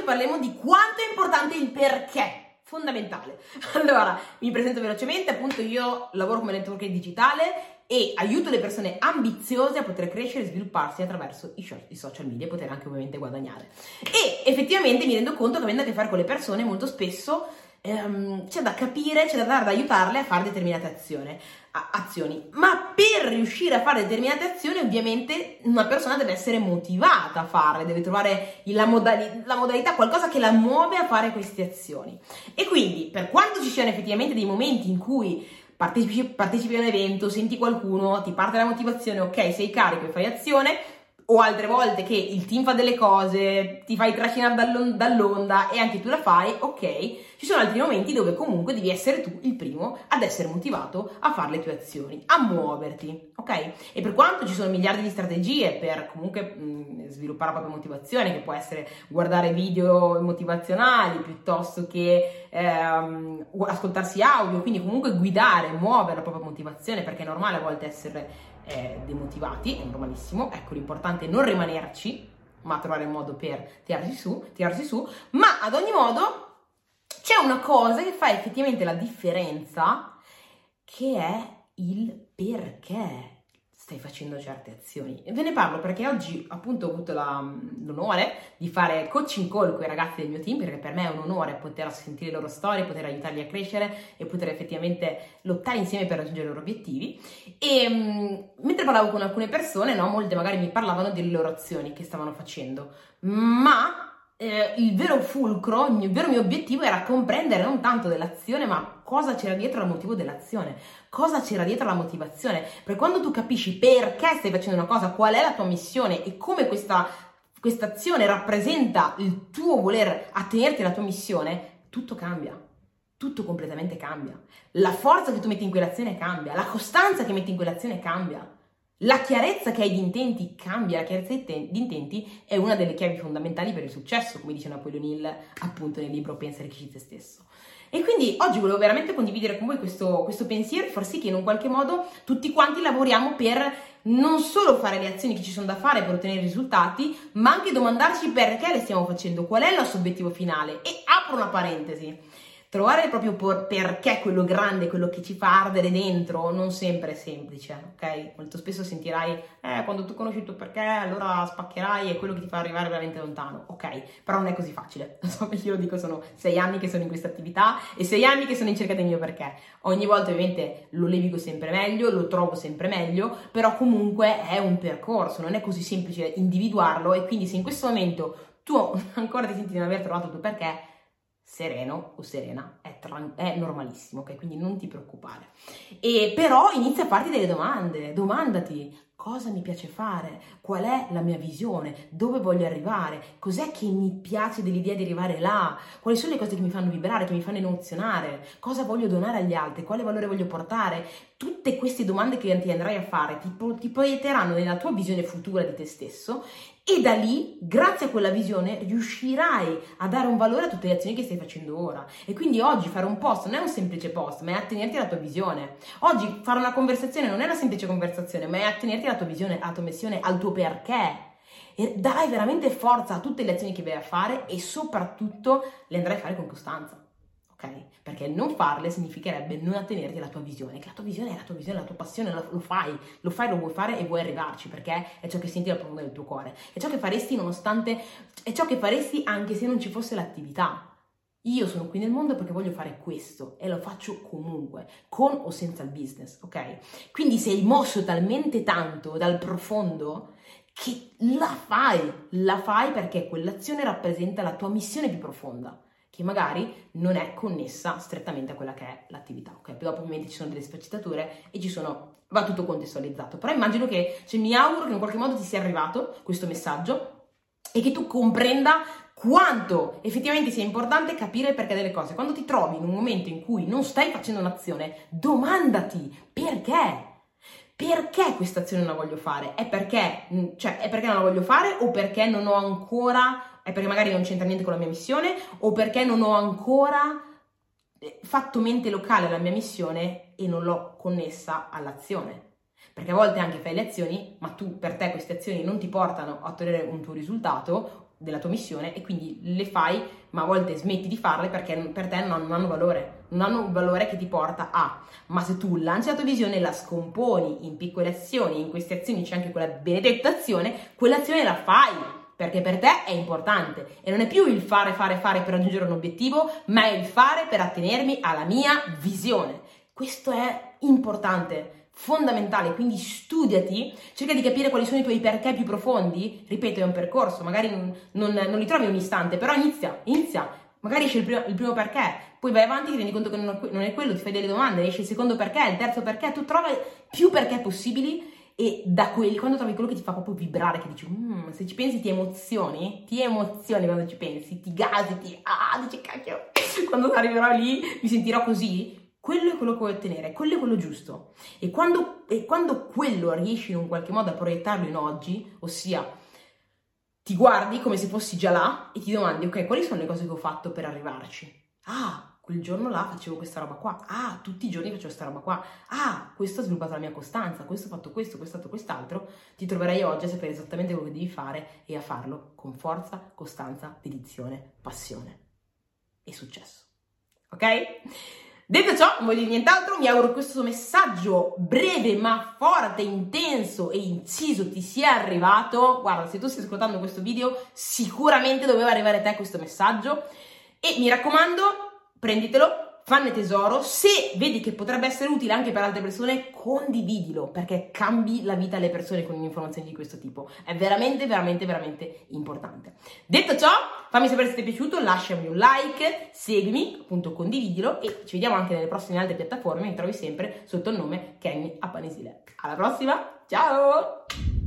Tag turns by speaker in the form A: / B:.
A: oggi parliamo di quanto è importante il perché, fondamentale. Allora, mi presento velocemente, appunto io lavoro come networker digitale e aiuto le persone ambiziose a poter crescere e svilupparsi attraverso i, social media e poter anche ovviamente guadagnare. E effettivamente mi rendo conto che avendo a che fare con le persone molto spesso ehm, c'è da capire, c'è da dare da aiutarle a fare determinate azioni, azioni. Ma per riuscire a fare determinate azioni, ovviamente una persona deve essere motivata a farle, deve trovare la, modali- la modalità, qualcosa che la muove a fare queste azioni. E quindi, per quanto ci siano effettivamente dei momenti in cui partecipi, partecipi a un evento, senti qualcuno, ti parte la motivazione, ok, sei carico e fai azione, o altre volte che il team fa delle cose, ti fai trascinare dall'onda e anche tu la fai, ok. Ci sono altri momenti dove comunque devi essere tu il primo ad essere motivato a fare le tue azioni, a muoverti, ok? E per quanto ci sono miliardi di strategie per comunque mh, sviluppare la propria motivazione, che può essere guardare video motivazionali piuttosto che ehm, ascoltarsi audio, quindi comunque guidare, muovere la propria motivazione, perché è normale a volte essere eh, demotivati, è normalissimo, ecco l'importante è non rimanerci, ma trovare un modo per tirarsi su, tirarsi su, ma ad ogni modo c'è una cosa che fa effettivamente la differenza, che è il perché stai facendo certe azioni. E ve ne parlo perché oggi appunto ho avuto la, l'onore di fare coaching call con i ragazzi del mio team, perché per me è un onore poter sentire le loro storie, poter aiutarli a crescere e poter effettivamente lottare insieme per raggiungere i loro obiettivi. E mentre parlavo con alcune persone, no, molte magari mi parlavano delle loro azioni che stavano facendo, ma eh, il vero fulcro, il vero mio obiettivo era comprendere non tanto dell'azione, ma cosa c'era dietro al motivo dell'azione, cosa c'era dietro alla motivazione. Perché quando tu capisci perché stai facendo una cosa, qual è la tua missione e come questa, questa azione rappresenta il tuo voler attenerti alla tua missione, tutto cambia. Tutto completamente cambia. La forza che tu metti in quell'azione cambia, la costanza che metti in quell'azione cambia. La chiarezza che hai di intenti cambia, la chiarezza di intenti è una delle chiavi fondamentali per il successo, come dice Napoleon Hill appunto nel libro Pensa e te stesso. E quindi oggi volevo veramente condividere con voi questo, questo pensiero e far sì che in un qualche modo tutti quanti lavoriamo per non solo fare le azioni che ci sono da fare per ottenere risultati, ma anche domandarci perché le stiamo facendo, qual è il nostro obiettivo finale. E apro una parentesi trovare proprio por- perché quello grande, quello che ci fa ardere dentro, non sempre è semplice, ok? Molto spesso sentirai, eh, quando tu conosci il tuo perché, allora spaccherai e quello che ti fa arrivare veramente lontano, ok? Però non è così facile, lo so perché io lo dico, sono sei anni che sono in questa attività e sei anni che sono in cerca del mio perché. Ogni volta ovviamente lo levigo sempre meglio, lo trovo sempre meglio, però comunque è un percorso, non è così semplice individuarlo e quindi se in questo momento tu ancora ti senti di non aver trovato il tuo perché, sereno o serena, è, tran- è, normalissimo, ok? Quindi non ti preoccupare. E però inizia a farti delle domande, domandati cosa mi piace fare, qual è la mia visione, dove voglio arrivare, cos'è che mi piace dell'idea di arrivare là, quali sono le cose che mi fanno vibrare, che mi fanno emozionare, cosa voglio donare agli altri, quale valore voglio portare. Tutte queste domande che ti andrai a fare ti, ti proietteranno nella tua visione futura di te stesso e da lì, grazie a quella visione, riuscirai a dare un valore a tutte le azioni che stai facendo ora. E quindi oggi fare un post non è un semplice post, ma è attenerti alla tua visione. Oggi fare una conversazione non è una semplice conversazione, ma è attenerti alla tua visione, alla tua missione, al tuo perché. E dai veramente forza a tutte le azioni che vai a fare e soprattutto le andrai a fare con costanza ok? Perché non farle significherebbe non attenerti alla tua visione, che la tua visione è la tua visione, la tua passione, lo fai, lo fai, lo vuoi fare e vuoi arrivarci, perché è ciò che senti dal profondo del tuo cuore, è ciò che faresti nonostante, è ciò che faresti anche se non ci fosse l'attività. Io sono qui nel mondo perché voglio fare questo e lo faccio comunque, con o senza il business, ok? Quindi sei mosso talmente tanto dal profondo che la fai, la fai perché quell'azione rappresenta la tua missione più profonda che magari non è connessa strettamente a quella che è l'attività, ok? Poi dopo ovviamente ci sono delle sfaccettature e ci sono, va tutto contestualizzato, però immagino che, cioè mi auguro che in qualche modo ti sia arrivato questo messaggio e che tu comprenda quanto effettivamente sia importante capire il perché delle cose. Quando ti trovi in un momento in cui non stai facendo un'azione, domandati perché. Perché questa azione non la voglio fare? È perché, cioè, è perché non la voglio fare o perché non ho ancora è perché magari non c'entra niente con la mia missione o perché non ho ancora eh, fatto mente locale alla mia missione e non l'ho connessa all'azione. Perché a volte anche fai le azioni, ma tu per te queste azioni non ti portano a ottenere un tuo risultato della tua missione e quindi le fai, ma a volte smetti di farle perché per te non hanno valore, non hanno un valore che ti porta a. Ma se tu lanci la tua visione e la scomponi in piccole azioni, in queste azioni c'è anche quella benedetta azione, quell'azione la fai perché per te è importante. E non è più il fare, fare, fare per raggiungere un obiettivo, ma è il fare per attenermi alla mia visione. Questo è importante fondamentale, quindi studiati, cerca di capire quali sono i tuoi perché più profondi, ripeto è un percorso, magari non, non, non li trovi un istante, però inizia, inizia, magari esce il primo, il primo, perché, poi vai avanti, ti rendi conto che non è quello, ti fai delle domande, esce il secondo perché, il terzo perché, tu trovi più perché possibili e da quelli, quando trovi quello che ti fa proprio vibrare, che dici, mm, se ci pensi ti emozioni, ti emozioni quando ci pensi, ti gasi, ti, ah, dici cacchio, quando arriverò lì mi sentirò così, quello è quello che vuoi ottenere, quello è quello giusto. E quando, e quando quello riesci in un qualche modo a proiettarlo in oggi, ossia ti guardi come se fossi già là e ti domandi, ok, quali sono le cose che ho fatto per arrivarci? Ah, quel giorno là facevo questa roba qua. Ah, tutti i giorni facevo questa roba qua. Ah, questo ha sviluppato la mia costanza, questo ha fatto questo, questo ha fatto quest'altro. Ti troverai oggi a sapere esattamente quello che devi fare e a farlo con forza, costanza, dedizione, passione e successo. Ok? Detto ciò, non voglio dire nient'altro, mi auguro che questo messaggio breve ma forte, intenso e inciso ti sia arrivato. Guarda, se tu stai ascoltando questo video, sicuramente doveva arrivare a te questo messaggio. E mi raccomando, prenditelo, fanne tesoro, se vedi che potrebbe essere utile anche per altre persone, condividilo perché cambi la vita alle persone con informazioni di questo tipo. È veramente, veramente, veramente importante. Detto ciò, fammi sapere se ti è piaciuto, lasciami un like, seguimi, appunto condividilo e ci vediamo anche nelle prossime altre piattaforme, mi trovi sempre sotto il nome Kenny Appanesile. Alla prossima, ciao!